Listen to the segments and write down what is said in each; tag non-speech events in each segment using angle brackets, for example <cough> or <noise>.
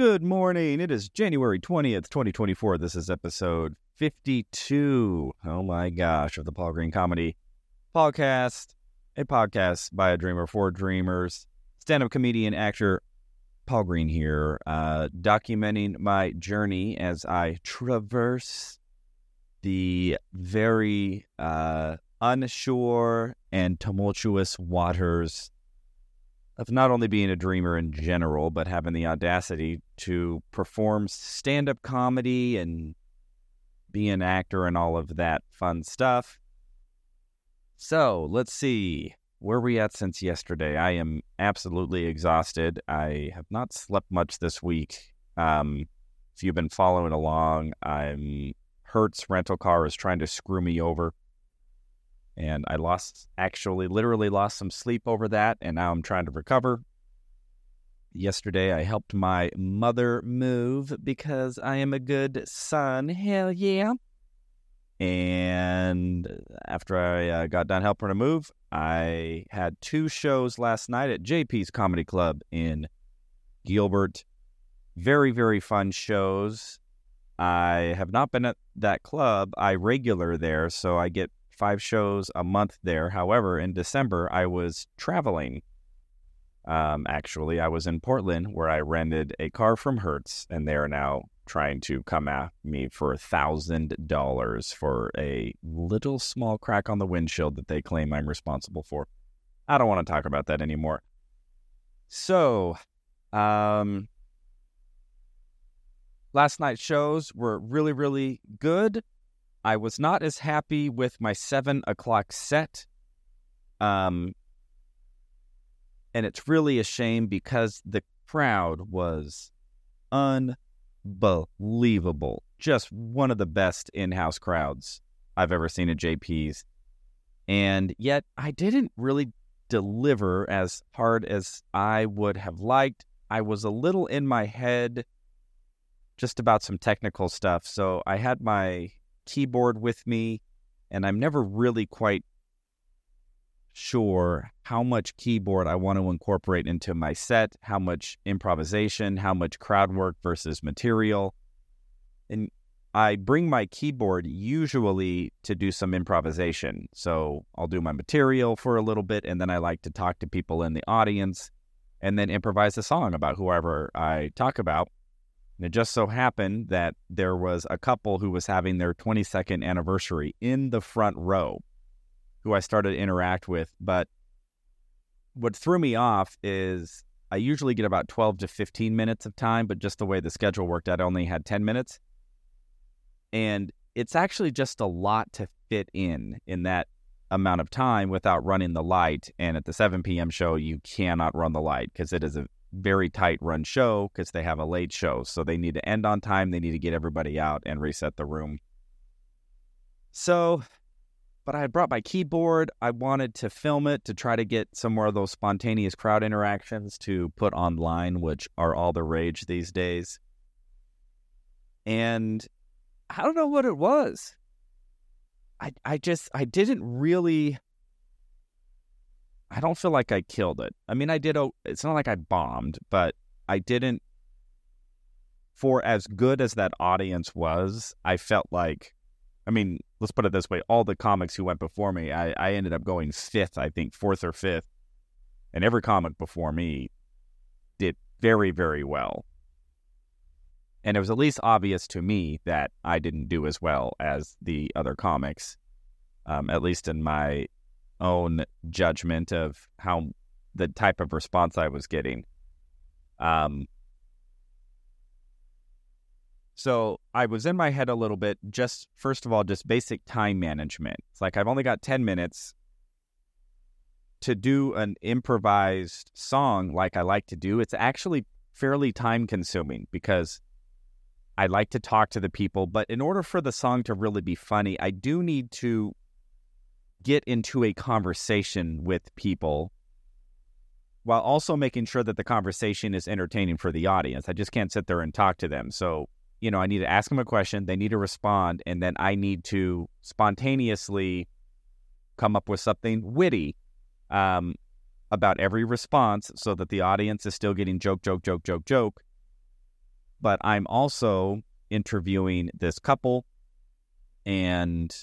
Good morning. It is January 20th, 2024. This is episode 52. Oh my gosh, of the Paul Green Comedy Podcast, a podcast by a dreamer for dreamers. Stand up comedian, actor Paul Green here, uh, documenting my journey as I traverse the very uh, unsure and tumultuous waters of not only being a dreamer in general, but having the audacity to perform stand up comedy and be an actor and all of that fun stuff. So let's see. Where we at since yesterday? I am absolutely exhausted. I have not slept much this week. Um, if you've been following along, I'm Hertz rental car is trying to screw me over and I lost, actually, literally lost some sleep over that, and now I'm trying to recover. Yesterday, I helped my mother move because I am a good son. Hell yeah. And after I uh, got done helping her move, I had two shows last night at JP's Comedy Club in Gilbert. Very, very fun shows. I have not been at that club. I regular there, so I get five shows a month there. However, in December, I was traveling. Um, actually, I was in Portland where I rented a car from Hertz, and they are now trying to come at me for a thousand dollars for a little small crack on the windshield that they claim I'm responsible for. I don't want to talk about that anymore. So, um, last night's shows were really, really good. I was not as happy with my seven o'clock set. Um, and it's really a shame because the crowd was unbelievable. Just one of the best in house crowds I've ever seen at JP's. And yet I didn't really deliver as hard as I would have liked. I was a little in my head just about some technical stuff. So I had my keyboard with me, and I'm never really quite sure how much keyboard I want to incorporate into my set, how much improvisation, how much crowd work versus material. And I bring my keyboard usually to do some improvisation. So I'll do my material for a little bit, and then I like to talk to people in the audience and then improvise a song about whoever I talk about. And it just so happened that there was a couple who was having their 22nd anniversary in the front row who I started to interact with. But what threw me off is I usually get about 12 to 15 minutes of time, but just the way the schedule worked I only had 10 minutes. And it's actually just a lot to fit in in that amount of time without running the light. And at the 7 p.m. show, you cannot run the light because it is a very tight run show because they have a late show. So they need to end on time. They need to get everybody out and reset the room. So, but I had brought my keyboard. I wanted to film it to try to get some more of those spontaneous crowd interactions to put online, which are all the rage these days. And I don't know what it was. I I just I didn't really I don't feel like I killed it. I mean, I did. It's not like I bombed, but I didn't. For as good as that audience was, I felt like, I mean, let's put it this way: all the comics who went before me, I, I ended up going fifth, I think, fourth or fifth, and every comic before me did very, very well. And it was at least obvious to me that I didn't do as well as the other comics, um, at least in my own judgment of how the type of response I was getting. Um, so I was in my head a little bit, just first of all, just basic time management. It's like I've only got 10 minutes to do an improvised song like I like to do. It's actually fairly time consuming because I like to talk to the people. But in order for the song to really be funny, I do need to get into a conversation with people while also making sure that the conversation is entertaining for the audience. I just can't sit there and talk to them. So, you know, I need to ask them a question, they need to respond, and then I need to spontaneously come up with something witty um, about every response so that the audience is still getting joke, joke, joke, joke, joke. but I'm also interviewing this couple and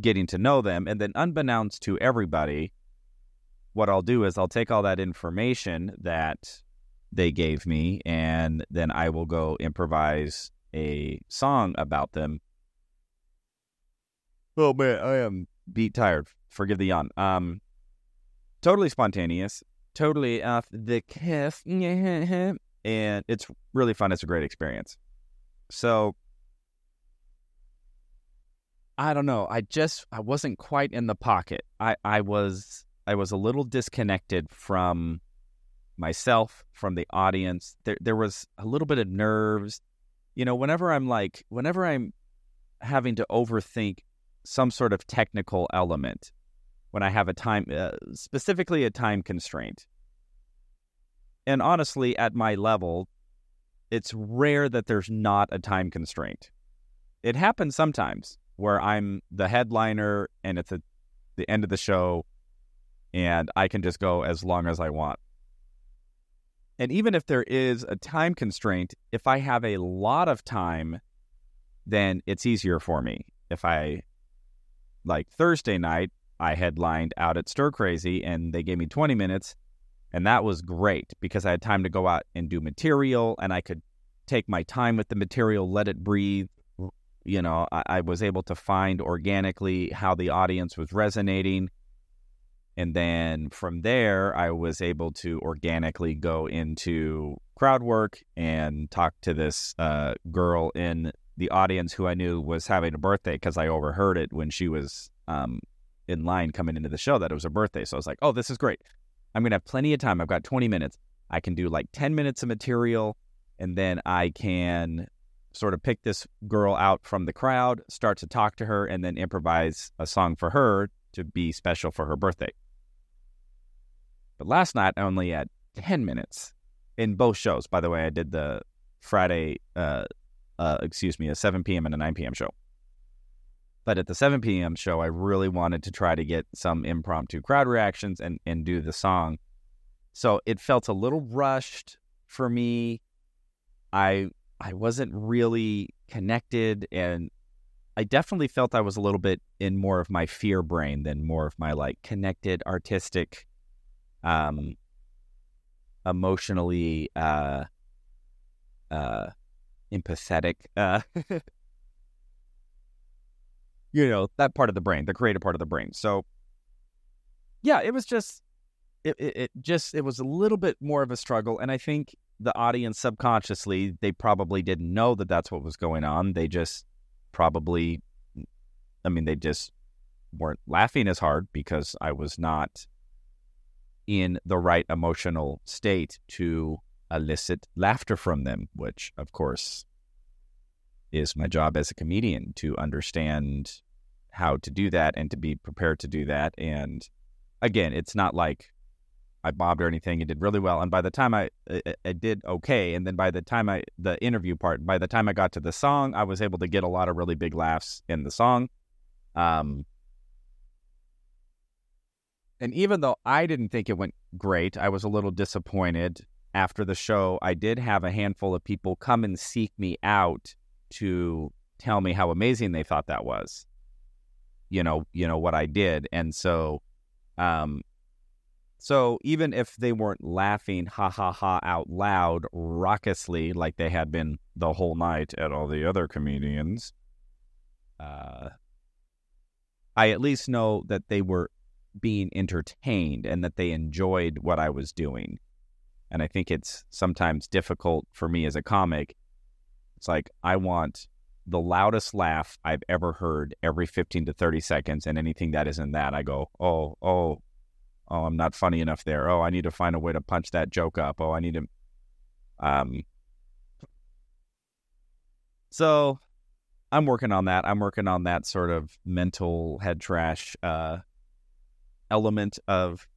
getting to know them. And then, unbeknownst to everybody, what I'll do is I'll take all that information that they gave me and then I will go improvise a song about them. Oh man, I am beat tired. Forgive the yawn. Um, totally spontaneous, totally off the cuff, <laughs> and it's really fun. It's a great experience. So I don't know. I just I wasn't quite in the pocket. I I was I was a little disconnected from myself, from the audience. There there was a little bit of nerves. You know, whenever I'm like whenever I'm having to overthink some sort of technical element, when I have a time uh, specifically a time constraint. And honestly, at my level, it's rare that there's not a time constraint. It happens sometimes where I'm the headliner and it's at the end of the show and I can just go as long as I want. And even if there is a time constraint, if I have a lot of time, then it's easier for me. If I, like Thursday night, I headlined out at Stir Crazy and they gave me 20 minutes. And that was great because I had time to go out and do material and I could take my time with the material, let it breathe. You know, I, I was able to find organically how the audience was resonating and then from there, I was able to organically go into crowd work and talk to this uh, girl in the audience who I knew was having a birthday because I overheard it when she was um, in line coming into the show that it was her birthday. So I was like, oh, this is great. I'm going to have plenty of time. I've got 20 minutes. I can do like 10 minutes of material and then I can sort of pick this girl out from the crowd, start to talk to her, and then improvise a song for her to be special for her birthday. But last night I only had 10 minutes in both shows. By the way, I did the Friday, uh, uh, excuse me, a 7 p.m. and a 9 p.m. show. But at the 7 p.m. show, I really wanted to try to get some impromptu crowd reactions and, and do the song. So it felt a little rushed for me. I I wasn't really connected and I definitely felt I was a little bit in more of my fear brain than more of my like connected artistic um, emotionally uh, uh, empathetic. Uh, <laughs> you know that part of the brain, the creative part of the brain. So, yeah, it was just it, it, it just it was a little bit more of a struggle, and I think the audience subconsciously they probably didn't know that that's what was going on. They just probably, I mean, they just weren't laughing as hard because I was not in the right emotional state to elicit laughter from them, which, of course, is my job as a comedian to understand how to do that and to be prepared to do that. And again, it's not like I bobbed or anything. It did really well. And by the time I, I, I did okay, and then by the time I the interview part, by the time I got to the song, I was able to get a lot of really big laughs in the song. Um, and even though I didn't think it went great, I was a little disappointed. After the show, I did have a handful of people come and seek me out to tell me how amazing they thought that was. You know, you know what I did. And so um so even if they weren't laughing ha ha ha out loud raucously like they had been the whole night at all the other comedians, uh I at least know that they were being entertained and that they enjoyed what I was doing. And I think it's sometimes difficult for me as a comic. It's like, I want the loudest laugh I've ever heard every 15 to 30 seconds. And anything that isn't that, I go, oh, oh, oh, I'm not funny enough there. Oh, I need to find a way to punch that joke up. Oh, I need to. Um, so I'm working on that. I'm working on that sort of mental head trash uh, element of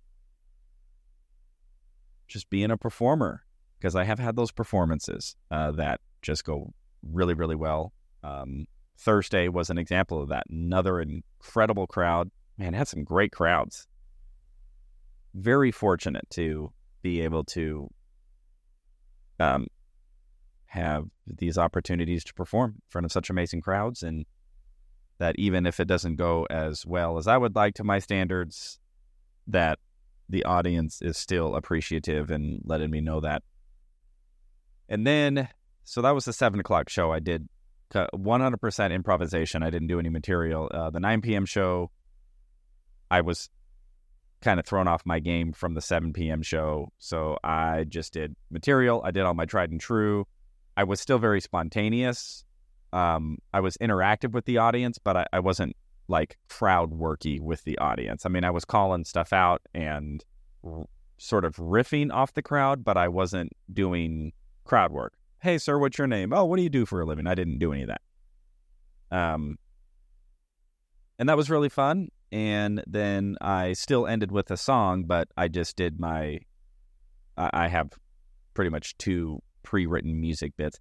just being a performer because I have had those performances uh, that just go really, really well. Um, Thursday was an example of that. Another incredible crowd. Man, had some great crowds. Very fortunate to be able to um, have these opportunities to perform in front of such amazing crowds and that even if it doesn't go as well as I would like to my standards, that the audience is still appreciative and letting me know that. And then, so that was the seven o'clock show. I did 100% improvisation. I didn't do any material. Uh, the 9 p.m. show, I was kind of thrown off my game from the 7 p.m. show. So I just did material. I did all my tried and true. I was still very spontaneous. Um, I was interactive with the audience, but I, I wasn't like crowd worky with the audience. I mean, I was calling stuff out and sort of riffing off the crowd, but I wasn't doing crowd work. Hey, sir, what's your name? Oh, what do you do for a living? I didn't do any of that. Um, and that was really fun. And then I still ended with a song, but I just did my. I have pretty much two pre-written music bits.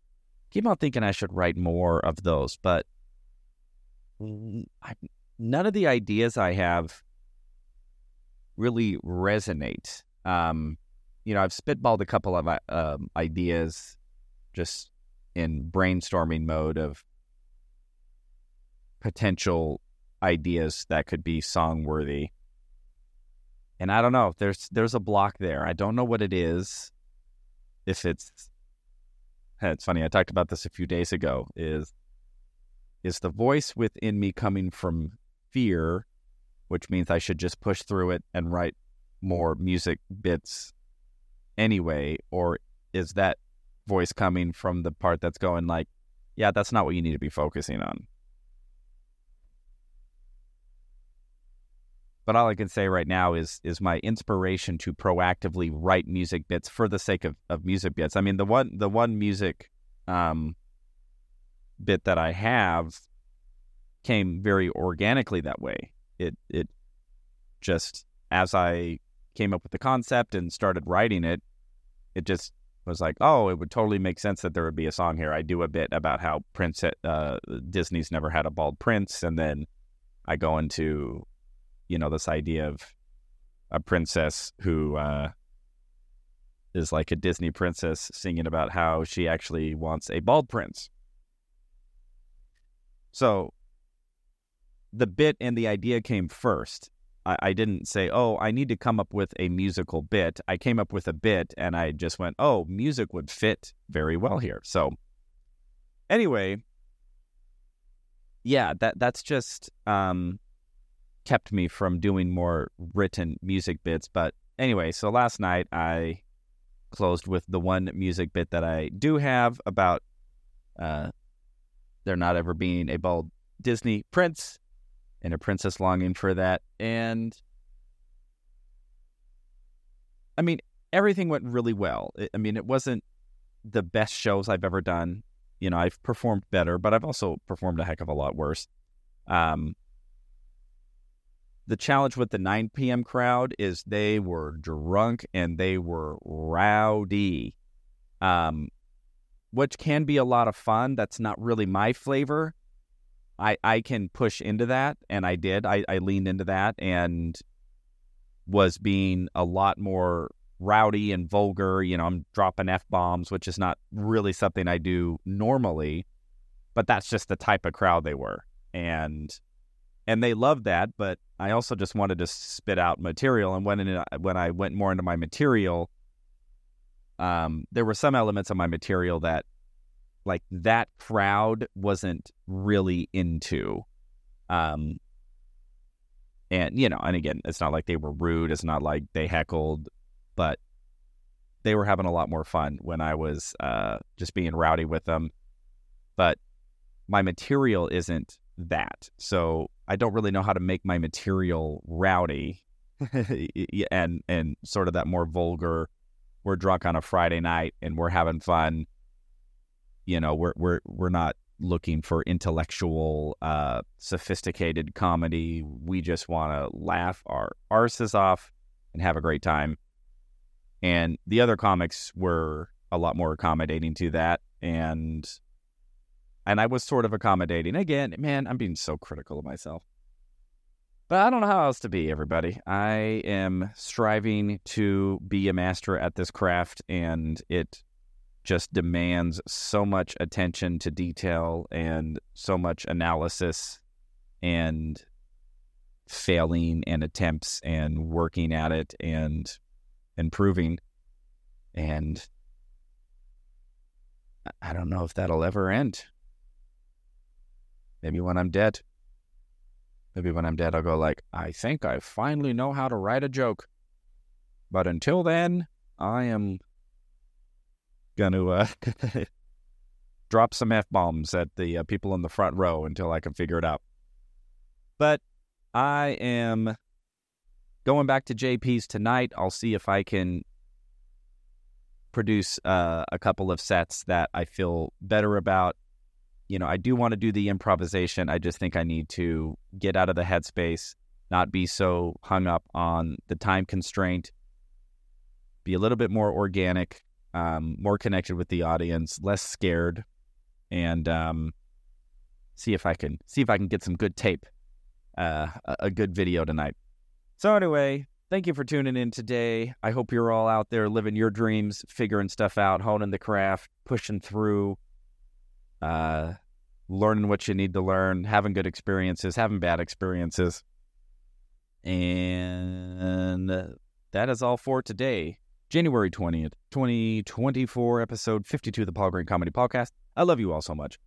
Keep on thinking I should write more of those, but none of the ideas I have really resonate. Um, you know, I've spitballed a couple of uh, ideas just in brainstorming mode of potential ideas that could be song worthy. And I don't know, there's there's a block there. I don't know what it is. If it's eh, it's funny, I talked about this a few days ago, is is the voice within me coming from fear, which means I should just push through it and write more music bits anyway, or is that voice coming from the part that's going like, yeah, that's not what you need to be focusing on. But all I can say right now is is my inspiration to proactively write music bits for the sake of, of music bits. I mean the one the one music um, bit that I have came very organically that way. It it just as I came up with the concept and started writing it, it just was like, oh, it would totally make sense that there would be a song here. I do a bit about how Prince uh, Disney's never had a bald prince, and then I go into you know this idea of a princess who uh, is like a Disney princess singing about how she actually wants a bald prince. So the bit and the idea came first. I, I, didn't say, oh, I need to come up with a musical bit. I came up with a bit and I just went, oh, music would fit very well here. So anyway, yeah, that that's just um, kept me from doing more written music bits. But anyway, so last night I closed with the one music bit that I do have about uh, there not ever being a bald Disney prince and a princess longing for that. And I mean, everything went really well. I mean, it wasn't the best shows I've ever done. You know, I've performed better, but I've also performed a heck of a lot worse. Um, the challenge with the 9 p.m. crowd is they were drunk and they were rowdy, um, which can be a lot of fun. That's not really my flavor. I, I can push into that, and I did. I, I leaned into that and was being a lot more rowdy and vulgar. You know, I'm dropping F bombs, which is not really something I do normally, but that's just the type of crowd they were. And and they loved that, but I also just wanted to spit out material. And when in, when I went more into my material, um, there were some elements of my material that, like that crowd wasn't really into. Um, and you know, and again, it's not like they were rude. It's not like they heckled, but they were having a lot more fun when I was uh, just being rowdy with them. But my material isn't that. So I don't really know how to make my material rowdy <laughs> and and sort of that more vulgar. We're drunk on a Friday night and we're having fun. You know, we're we're we're not looking for intellectual, uh, sophisticated comedy. We just want to laugh our arses off and have a great time. And the other comics were a lot more accommodating to that. And and I was sort of accommodating. Again, man, I'm being so critical of myself. But I don't know how else to be, everybody. I am striving to be a master at this craft, and it just demands so much attention to detail and so much analysis and failing and attempts and working at it and improving and I don't know if that'll ever end. Maybe when I'm dead. Maybe when I'm dead, I'll go like, I think I finally know how to write a joke. But until then, I am gonna uh, <laughs> drop some f bombs at the uh, people in the front row until I can figure it out. But I am going back to JP's tonight. I'll see if I can produce uh, a couple of sets that I feel better about you know, I do want to do the improvisation. I just think I need to get out of the headspace, not be so hung up on the time constraint, be a little bit more organic, um, more connected with the audience, less scared, and um, see if I can see if I can get some good tape, uh, a good video tonight. So anyway, thank you for tuning in today. I hope you're all out there living your dreams, figuring stuff out, honing the craft, pushing through uh, learning what you need to learn, having good experiences, having bad experiences. And that is all for today. January 20th, 2024, episode 52 of the Paul Green Comedy Podcast. I love you all so much.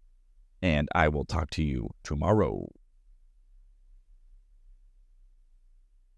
And I will talk to you tomorrow.